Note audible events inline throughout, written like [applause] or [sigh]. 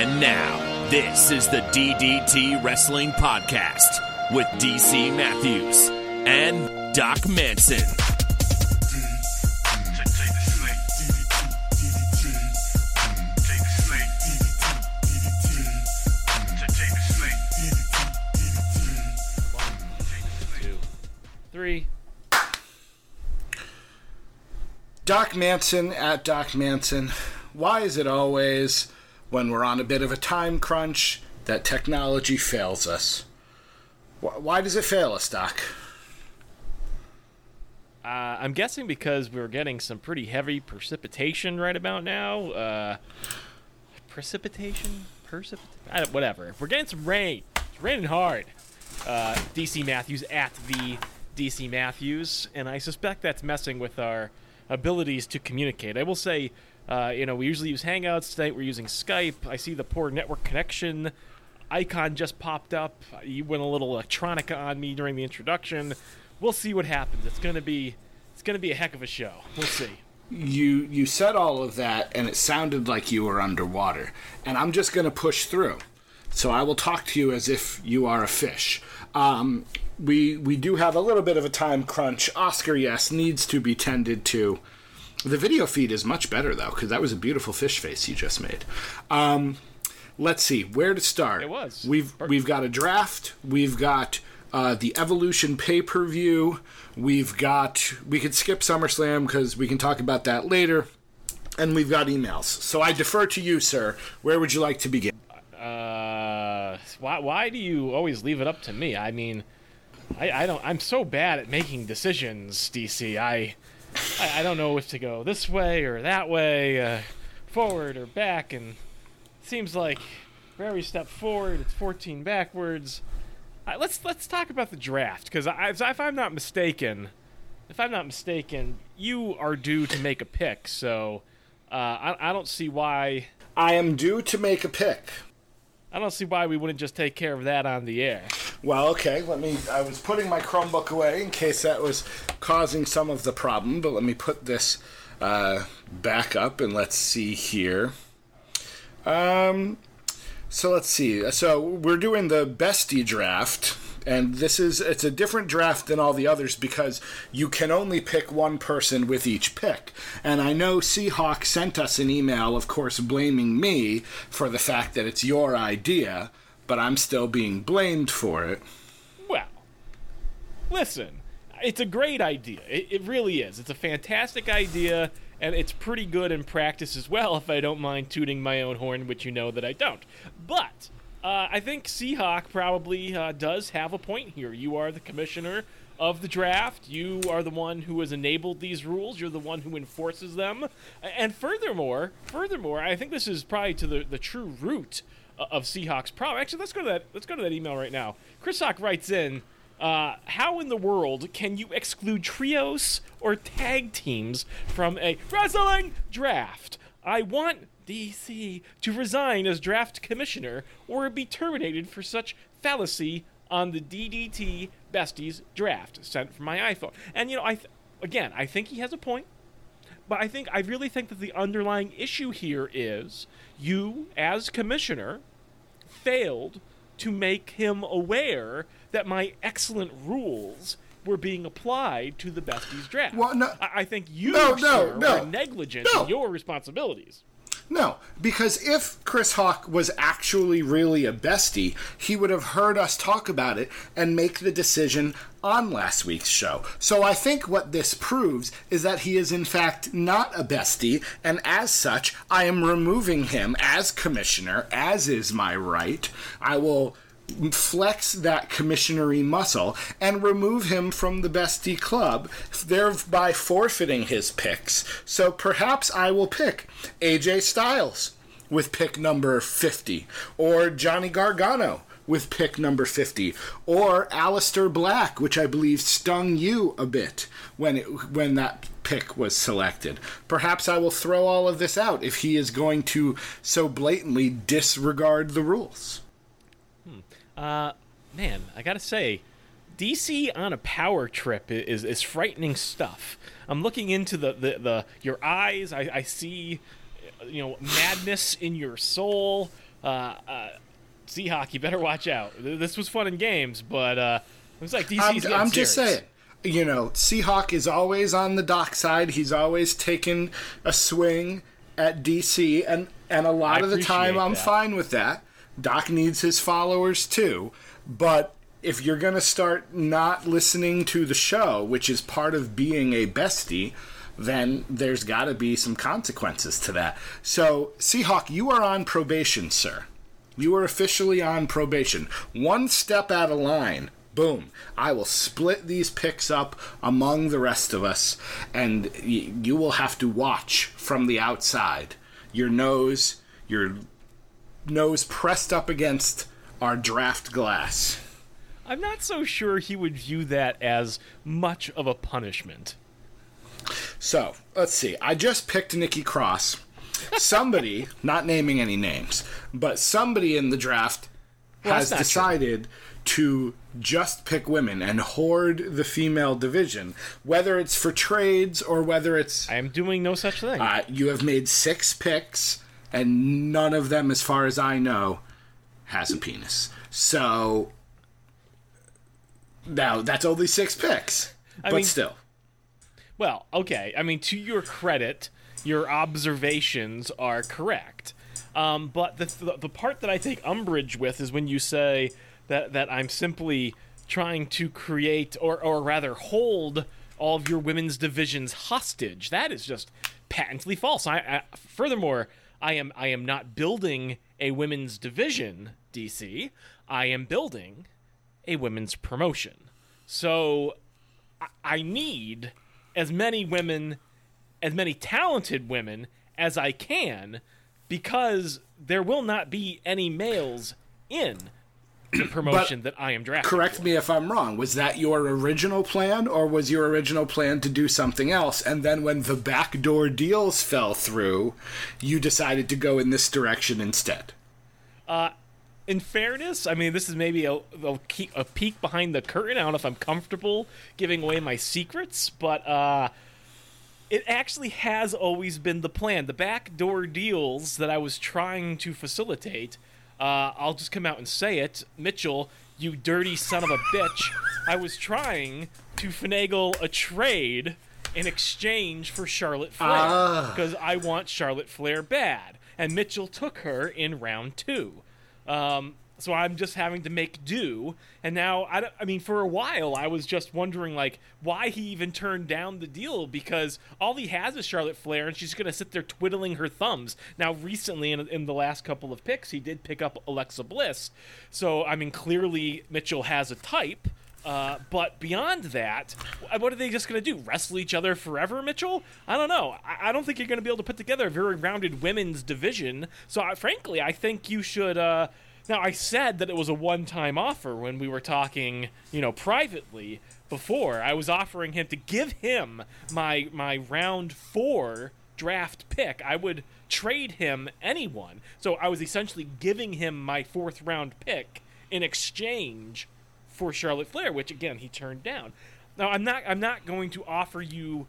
And now, this is the DDT Wrestling Podcast with DC Matthews and Doc Manson. two, three. Doc Manson at Doc Manson. Why is it always when we're on a bit of a time crunch that technology fails us? Why does it fail us, Doc? Uh, I'm guessing because we're getting some pretty heavy precipitation right about now. Uh, precipitation? Precipit? Whatever. We're getting some rain. It's raining hard. Uh, DC Matthews at the DC Matthews, and I suspect that's messing with our abilities to communicate. I will say, uh, you know, we usually use Hangouts tonight. We're using Skype. I see the poor network connection icon just popped up. You went a little electronica on me during the introduction. We'll see what happens. It's gonna be, it's gonna be a heck of a show. We'll see. You you said all of that and it sounded like you were underwater. And I'm just to push through. So I will talk to you as if you are a fish. Um, we we do have a little bit of a time crunch. Oscar, yes, needs to be tended to. The video feed is much better though, because that was a beautiful fish face you just made. Um, let's see where to start. It was. We've we've got a draft. We've got uh, the Evolution pay per view. We've got we could skip SummerSlam because we can talk about that later. And we've got emails. So I defer to you, sir. Where would you like to begin? Uh, why, why do you always leave it up to me? I mean, I, I don't. I'm so bad at making decisions, DC. I, I, I don't know if to go this way or that way, uh, forward or back, and it seems like for every step forward, it's 14 backwards. Uh, let's let's talk about the draft because if I'm not mistaken, if I'm not mistaken, you are due to make a pick. So uh, I, I don't see why. I am due to make a pick. I don't see why we wouldn't just take care of that on the air. Well, okay, let me. I was putting my Chromebook away in case that was causing some of the problem, but let me put this uh, back up and let's see here. Um, so let's see. So we're doing the bestie draft, and this is it's a different draft than all the others because you can only pick one person with each pick. And I know Seahawk sent us an email, of course, blaming me for the fact that it's your idea, but I'm still being blamed for it. Well, listen, it's a great idea. It, it really is. It's a fantastic idea, and it's pretty good in practice as well, [laughs] if I don't mind tooting my own horn, which you know that I don't. But uh, I think Seahawk probably uh, does have a point here. You are the commissioner of the draft. You are the one who has enabled these rules. You're the one who enforces them. And furthermore, furthermore, I think this is probably to the, the true root of Seahawks' problem. Actually, let's go to that. Let's go to that email right now. Chris Hawk writes in. Uh, how in the world can you exclude trios or tag teams from a wrestling draft? I want DC to resign as draft commissioner or be terminated for such fallacy on the DDT Besties draft sent from my iPhone. And you know, I th- again, I think he has a point. But I think I really think that the underlying issue here is you as commissioner failed to make him aware that my excellent rules were being applied to the besties draft. Well, no- I, I think you, No, no, sir, no. were negligent No. in your responsibilities. No, because if Chris Hawk was actually really a bestie, he would have heard us talk about it and make the decision on last week's show. So I think what this proves is that he is in fact not a bestie, and as such, I am removing him as commissioner, as is my right. I will flex that commissionery muscle and remove him from the bestie club, thereby forfeiting his picks. So perhaps I will pick AJ Styles with pick number 50, or Johnny Gargano with pick number 50, or Aleister Black, which I believe stung you a bit when it, when that pick was selected. Perhaps I will throw all of this out if he is going to so blatantly disregard the rules. Uh, man, I gotta say, DC on a power trip is is frightening stuff. I'm looking into the the, the your eyes. I, I see, you know, madness in your soul. uh, uh, Seahawk, you better watch out. This was fun in games, but uh, it was like DC's I'm, I'm just saying. You know, Seahawk is always on the Doc side. He's always taking a swing at DC, and and a lot I of the time, I'm that. fine with that. Doc needs his followers too, but if you're gonna start not listening to the show, which is part of being a bestie, then there's got to be some consequences to that. So, Seahawk, you are on probation, sir. You are officially on probation. One step out of line, boom. I will split these picks up among the rest of us, and y- you will have to watch from the outside. Your nose, your nose pressed up against our draft glass. I'm not so sure he would view that as much of a punishment. So, let's see. I just picked Nikki Cross. Somebody, [laughs] not naming any names, but somebody in the draft Well, has not true. decided to just pick women and hoard the female division, whether it's for trades or whether it's. I am doing no such thing. Uh, you have made six picks, and none of them, as far as I know, has a penis. So. Now, that's only six picks. but mean- still. Well, okay. I mean, to your credit, your observations are correct. Um, but the, the the part that I take umbrage with is when you say that that I'm simply trying to create, or or rather hold all of your women's divisions hostage. That is just patently false. I, I furthermore, I am I am not building a women's division, DC. I am building a women's promotion. So I- I need as many women, as many talented women as I can, because there will not be any males in the promotion that I am drafting. correct me if I'm wrong. Was that your original plan, or was your original plan to do something else? And then when the backdoor deals fell through, you decided to go in this direction instead. in fairness, I mean, this is maybe a, a, a peek behind the curtain. I don't know if I'm comfortable giving away my secrets, but uh, it actually has always been the plan. The backdoor deals that I was trying to facilitate, uh, I'll just come out and say it. Mitchell, you dirty son of a bitch, I was trying to finagle a trade in exchange for Charlotte Flair because I want Charlotte Flair bad. And Mitchell took her in round two. Um, so I'm just having to make do. And now, I, I mean, for a while, I was just wondering, like, why he even turned down the deal because all he has is Charlotte Flair, and she's going to sit there twiddling her thumbs. Now, recently, in, in the last couple of picks, he did pick up Alexa Bliss. So, I mean, clearly, Mitchell has a type. Uh, but beyond that, what are they just going to do? Wrestle each other forever, Mitchell? I don't know. I, I don't think you're going to be able to put together a very rounded women's division. So, I, frankly, I think you should. Uh, now, I said that it was a one-time offer when we were talking, you know, privately before. I was offering him to give him my my round four draft pick. I would trade him anyone. So I was essentially giving him my fourth round pick in exchange for Charlotte Flair, which again he turned down. Now I'm not I'm not going to offer you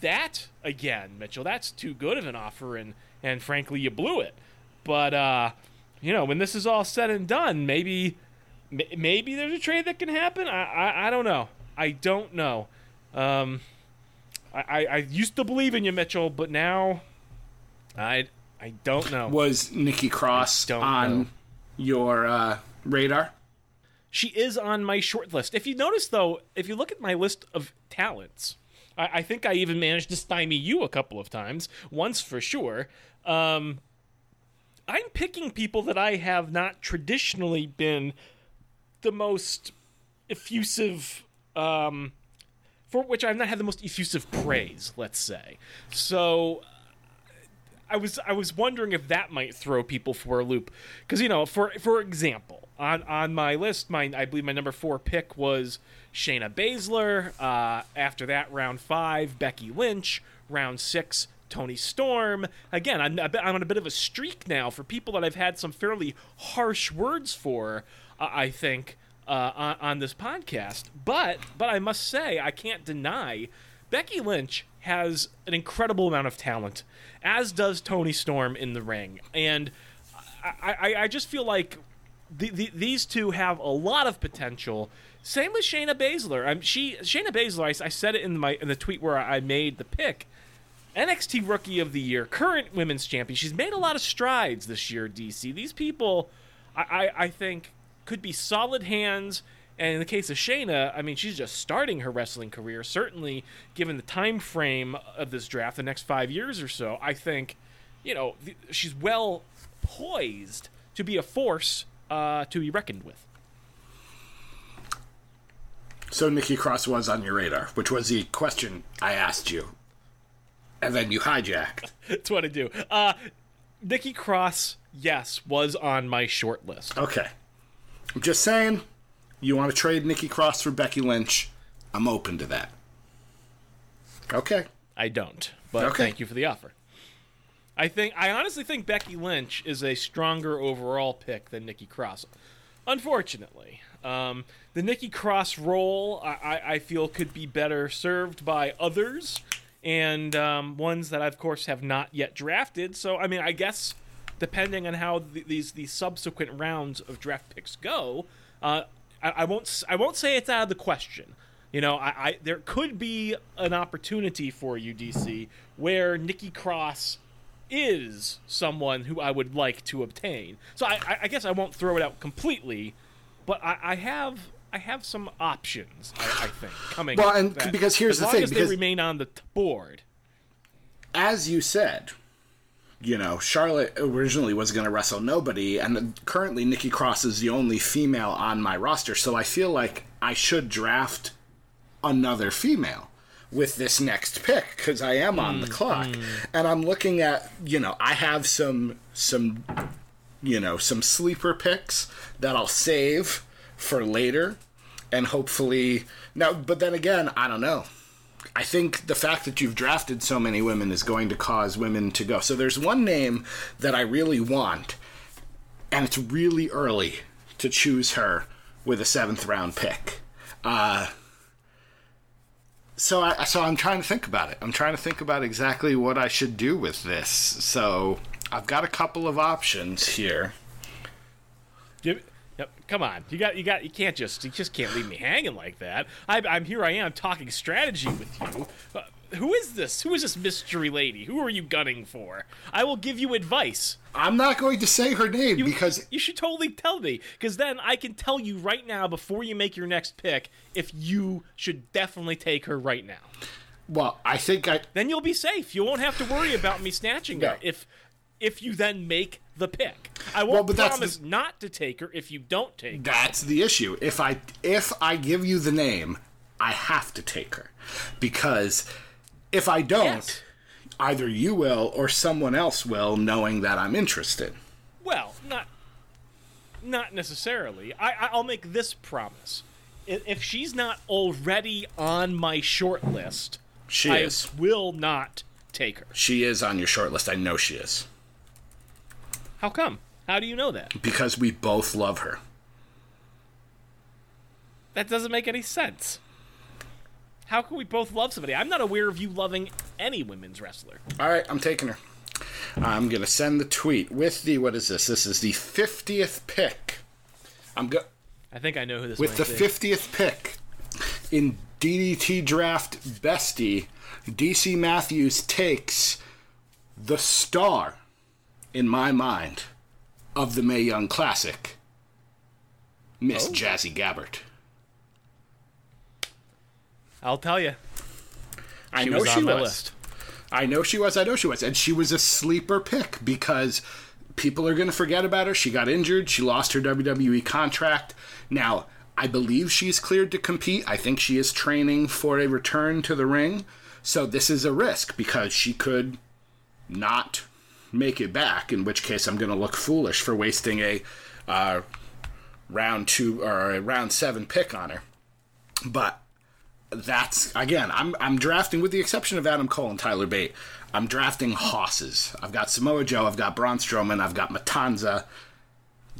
that again, Mitchell. That's too good of an offer, and and frankly, you blew it. But uh, you know, when this is all said and done, maybe maybe there's a trade that can happen. I I, I don't know. I don't know. Um, I, I I used to believe in you, Mitchell, but now I I don't know. Was Nikki Cross on know. your uh, radar? She is on my short list. If you notice, though, if you look at my list of talents, I, I think I even managed to stymie you a couple of times. Once for sure. Um, I'm picking people that I have not traditionally been the most effusive. Um, for which I've not had the most effusive praise, let's say. So I was I was wondering if that might throw people for a loop because you know for for example on on my list my I believe my number four pick was Shayna Baszler. Uh, after that round five Becky Lynch. Round six Toni Storm. Again I'm I'm on a bit of a streak now for people that I've had some fairly harsh words for. Uh, I think uh, on, on this podcast, but but I must say I can't deny Becky Lynch has an incredible amount of talent, as does Tony Storm in the ring. And I, I, I just feel like the, the, these two have a lot of potential. Same with Shayna Baszler. I'm, she Shayna Baszler. I, I said it in my in the tweet where I made the pick. NXT Rookie of the Year, current Women's Champion. She's made a lot of strides this year. DC. These people, I, I, I think, could be solid hands. And in the case of Shayna, I mean, she's just starting her wrestling career. Certainly, given the time frame of this draft, the next five years or so, I think, you know, th- she's well poised to be a force uh, to be reckoned with. So Nikki Cross was on your radar, which was the question I asked you, and then you hijacked. [laughs] That's what I do. Uh, Nikki Cross, yes, was on my short list. Okay, I'm just saying, you want to trade Nikki Cross for Becky Lynch? I'm open to that. Okay. I don't, but Okay. thank you for the offer. I think I honestly think Becky Lynch is a stronger overall pick than Nikki Cross. Unfortunately, um, the Nikki Cross role I, I, I feel could be better served by others, and um, ones that I, of course have not yet drafted. So I mean, I guess depending on how th- these these subsequent rounds of draft picks go, uh, I, I won't I won't say it's out of the question. You know, I, I there could be an opportunity for you, DC, where Nikki Cross is someone who I would like to obtain. So I, I, I guess I won't throw it out completely, but I, I have I have some options. I, I think coming. Well, and that- because here's the thing, as because- they remain on the t- board. as you said, you know, Charlotte originally was going to wrestle nobody, and currently Nikki Cross is the only female on my roster, so I feel like I should draft another female with this next pick because I am on the mm, clock, mm. and I'm looking at, you know, I have some some, you know, some sleeper picks that I'll save for later, and hopefully now. But then again, I don't know. I think the fact that you've drafted so many women is going to cause women to go. So there's one name that I really want, and it's really early to choose her with a seventh round pick. Uh, so I so I'm trying to think about it. I'm trying to think about exactly what I should do with this. So I've got a couple of options here. Give, yep, come on, you got you got you can't just you just can't leave me hanging like that. I, I'm here. I am talking strategy with you. Uh, who is this? Who is this mystery lady? Who are you gunning for? I will give you advice. I'm not going to say her name because You should totally tell me, because then I can tell you right now before you make your next pick if you should definitely take her right now. well, I think I Then you'll be safe. You won't have to worry about me snatching her if if you then make the pick. I won't Well, but that's promise the- not to take her if you don't take her. That's the issue. If I if I give you the name, I have to take her because if I don't, Yes. either you will or someone else will, knowing that I'm interested. Well, not not necessarily. I, I I'll make this promise. If she's not already on my short list, She I is. will not take her. She is on your short list. I know she is How come? How do you know that? because we both love her. That doesn't make any sense. How can we both love somebody? I'm not aware of you loving any women's wrestler. All right, I'm taking her. I'm gonna send the tweet with the what is this? This is the fiftieth pick. I'm go I think I know who this is. with the fiftieth pick in DDT Draft Bestie. DC Matthews takes the star, in my mind, of the Mae Young Classic, Miss Oh. Jazzy Gabert. I'll tell you. I She know was she was. list. I know she was. I know she was. And she was a sleeper pick because people are going to forget about her. She got injured. She lost her WWE contract. Now, I believe she's cleared to compete. I think she is training for a return to the ring. So this is a risk because she could not make it back, in which case I'm going to look foolish for wasting a uh, round two or a round seven pick on her. But that's again I'm I'm drafting with the exception of Adam Cole and Tyler Bate. I'm drafting hosses. I've got Samoa Joe, I've got Braun Strowman, I've got Matanza.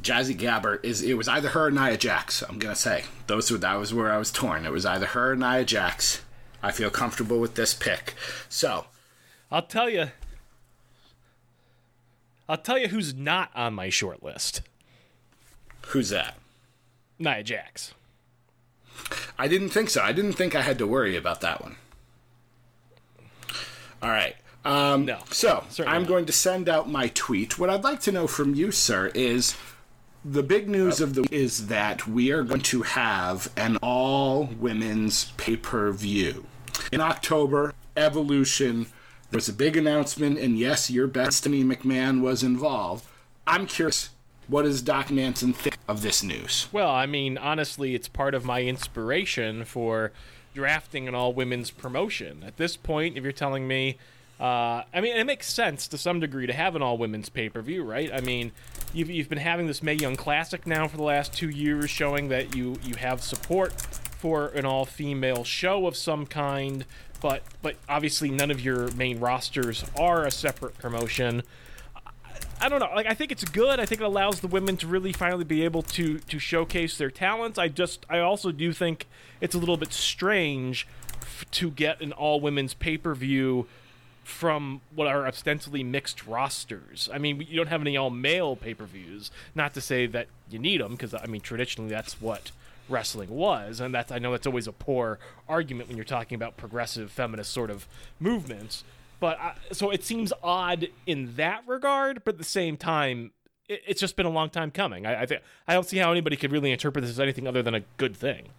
Jazzy Gabert is it was either her or Nia Jax. I'm gonna say those were that was where I was torn. It was either her or Nia Jax. I feel comfortable with this pick. So I'll tell you. I'll tell you who's not on my short list. Who's that? Nia Jax. I didn't think so. I didn't think I had to worry about that one. All right. Um, No, So I'm not. going to send out my tweet. What I'd like to know from you, sir, is the big news of the is that we are going to have an all women's pay per view in October. Evolution. There was a big announcement, and yes, your best Stephanie McMahon was involved. I'm curious. What does Doc Manson think of this news? Well, I mean, honestly, it's part of my inspiration for drafting an all women's promotion. At this point, if you're telling me, uh, I mean, it makes sense to some degree to have an all women's pay per view, right? I mean, you've, you've been having this Mae Young Classic now for the last two years, showing that you, you have support for an all female show of some kind, but, but obviously none of your main rosters are a separate promotion. I don't know. Like I think it's good. I think it allows the women to really finally be able to to showcase their talents. I just I also do think it's a little bit strange f- to get an all women's pay per view from what are ostensibly mixed rosters. I mean, you don't have any all male pay per views. Not to say that you need them, because I mean, traditionally that's what wrestling was, and that's I know that's always a poor argument when you're talking about progressive feminist sort of movements. But I, so it seems odd in that regard, but at the same time, it, it's just been a long time coming. I I, think I don't see how anybody could really interpret this as anything other than a good thing.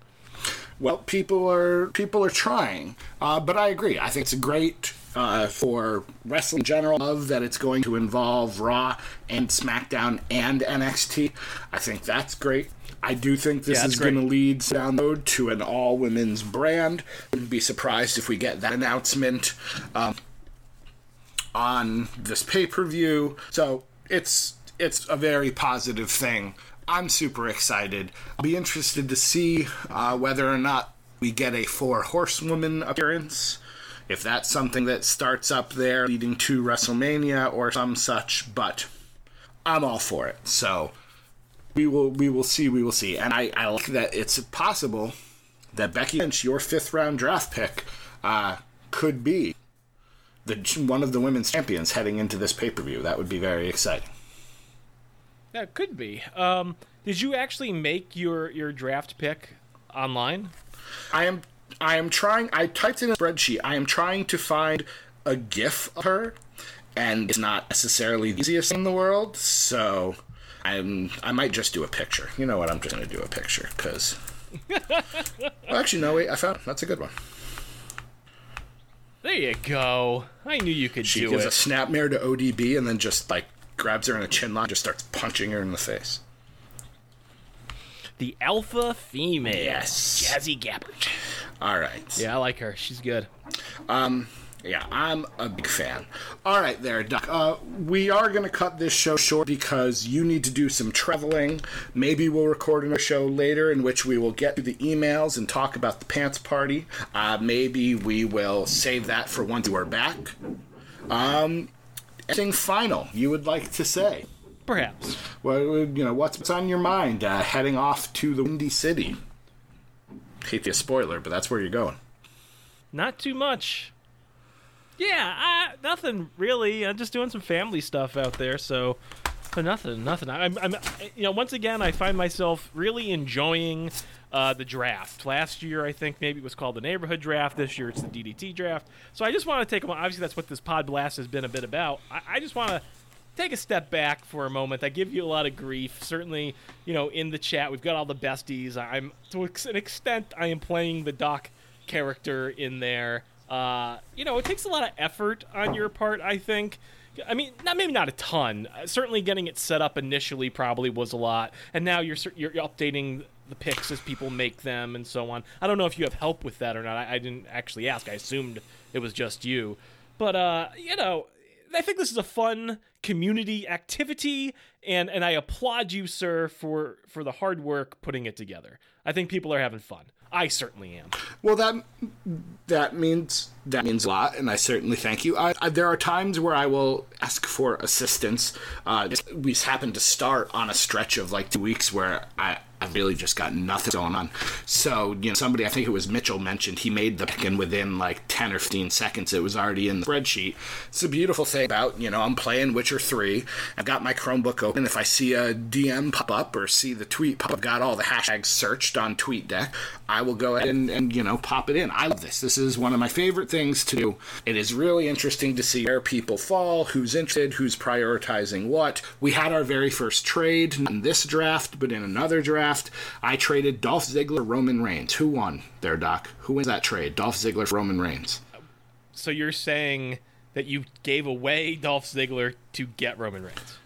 Well, people are people are trying, uh, but I agree. I think it's great uh, for wrestling in general. of that it's going to involve Raw and SmackDown and NXT. I think that's great. I do think this Yeah, is going to lead down the road to an all women's brand. Wouldn't be surprised if we get that announcement um, on this pay per view. So it's it's a very positive thing. I'm super excited. I'll be interested to see uh, whether or not we get a four horsewoman appearance. If that's something that starts up there leading to WrestleMania or some such, but I'm all for it. So we will we will see, we will see. And I, I like that it's possible that Becky Lynch, your fifth round draft pick, uh, could be the one of the women's champions heading into this pay per view. That would be very exciting. It could be. Um, did you actually make your your draft pick online? I am I am trying I typed in a spreadsheet. I am trying to find a GIF of her and it's not necessarily the easiest thing in the world, so I'm I might just do a picture. You know what, I'm just gonna do a picture because [laughs] well, actually no wait, I found that's a good one. There you go. I knew you could She do gives it. a snapmare to ODB and then just like grabs her in a chin lock and just starts punching her in the face. the alpha female. Yes. Jazzy Gabert. All right. Yeah, I like her. She's good. Um, Yeah, I'm a big fan. All right, there, Doc. Uh, we are going to cut this show short because you need to do some traveling. Maybe we'll record another show later in which we will get to the emails and talk about the pants party. Uh, maybe we will save that for once we're back. Um, anything final you would like to say? Perhaps. Well, you know? What's, what's on your mind uh, heading off to the Windy City? Hate a spoiler, but that's where you're going. Not too much. Yeah, I, nothing really. I'm just doing some family stuff out there, so but nothing, nothing. I'm, I'm, you know, once again, I find myself really enjoying uh, the draft. Last year, I think maybe it was called the neighborhood draft. This year, it's the DDT draft. So I just want to take a moment. Obviously, that's what this pod blast has been a bit about. I, I just want to take a step back for a moment. I give you a lot of grief. Certainly, you know, in the chat, we've got all the besties. I'm to an extent, I am playing the Doc character in there. Uh, you know, it takes a lot of effort on your part. I think. I mean, not maybe not a ton. Uh, certainly, getting it set up initially probably was a lot, and now you're you're updating the picks as people make them and so on. I don't know if you have help with that or not. I, I didn't actually ask. I assumed it was just you, but uh, you know, I think this is a fun community activity, and and I applaud you, sir, for for the hard work putting it together. I think people are having fun. I certainly am. Well, that that means that means a lot, and I certainly thank you. I, I, there are times where I will ask for assistance. Uh, we happen to start on a stretch of like two weeks where I I've really just got nothing going on. So, you know, somebody, I think it was Mitchell mentioned, he made the pick and within like 10 or 15 seconds it was already in the spreadsheet. It's a beautiful thing about, you know, I'm playing Witcher 3. I've got my Chromebook open. If I see a DM pop up or see the tweet pop, up, I've got all the hashtags searched on TweetDeck. I will go ahead and, and, you know, pop it in. I love this. This is one of my favorite things to do. It is really interesting to see where people fall, who's interested, who's prioritizing what. We had our very first trade in this draft, but in another draft, I traded Dolph Ziggler, Roman Reigns. Who won there, Doc? Who wins that trade? Dolph Ziggler, Roman Reigns. So you're saying that you gave away Dolph Ziggler to get Roman Reigns?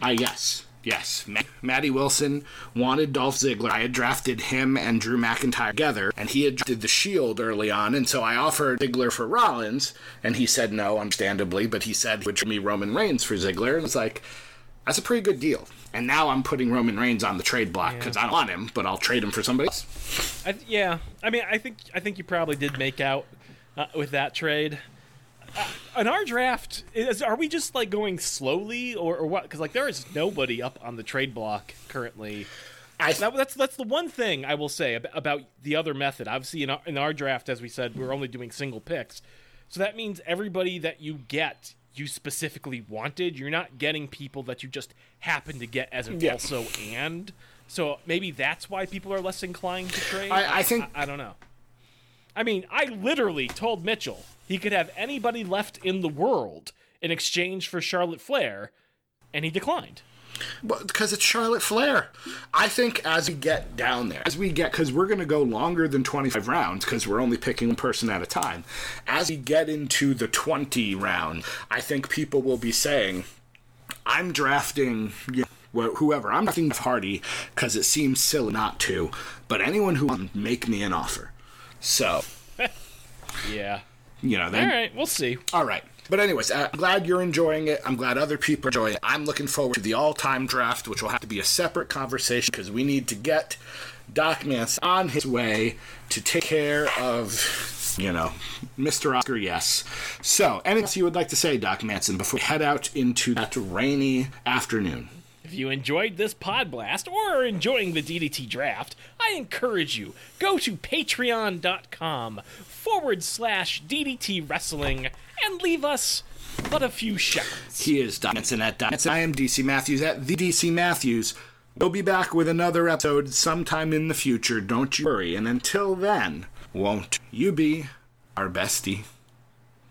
Ah, uh, yes. Yes, Matty Wilson wanted Dolph Ziggler. I had drafted him and Drew McIntyre together, and he had drafted the Shield early on, and so I offered Ziggler for Rollins, and he said no, understandably, but he said he would trade me Roman Reigns for Ziggler, and it's like, that's a pretty good deal. And now I'm putting Roman Reigns on the trade block because yeah. I don't want him, but I'll trade him for somebody else. I, yeah, I mean, I think I think you probably did make out uh, with that trade. Uh, in our draft, is, are we just like going slowly or, or what? Because like there is nobody up on the trade block currently. I, that, that's that's the one thing I will say about, about the other method. Obviously, in our, in our draft, as we said, we're only doing single picks, so that means everybody that you get, you specifically wanted. You're not getting people that you just happen to get as an yeah. also and. So maybe that's why people are less inclined to trade. I, I think I, I don't know. I mean, I literally told Mitchell he could have anybody left in the world in exchange for Charlotte Flair, and he declined. Because it's Charlotte Flair. I think as we get down there, as we get, because we're going to go longer than 25 rounds because we're only picking one person at a time. As we get into the 20 round, I think people will be saying, I'm drafting you know, whoever. I'm drafting Hardy because it seems silly not to, but anyone who wants make me an offer. So, [laughs] yeah, you know. Then, all right, we'll see. All right. But anyways, uh, I'm glad you're enjoying it. I'm glad other people enjoying it. I'm looking forward to the all-time draft, which will have to be a separate conversation because we need to get Doc Mance on his way to take care of, you know, Mr. Oscar, yes. So, anything else you would like to say, Doc Manson, before we head out into that rainy afternoon? If you enjoyed this pod blast or are enjoying the DDT draft, I encourage you go to patreon.com forward slash DDT wrestling and leave us but a few shekels. He is Dancing at Dancing. I am DC Matthews at the DC Matthews. We'll be back with another episode sometime in the future. Don't you worry. And until then, won't you be our bestie?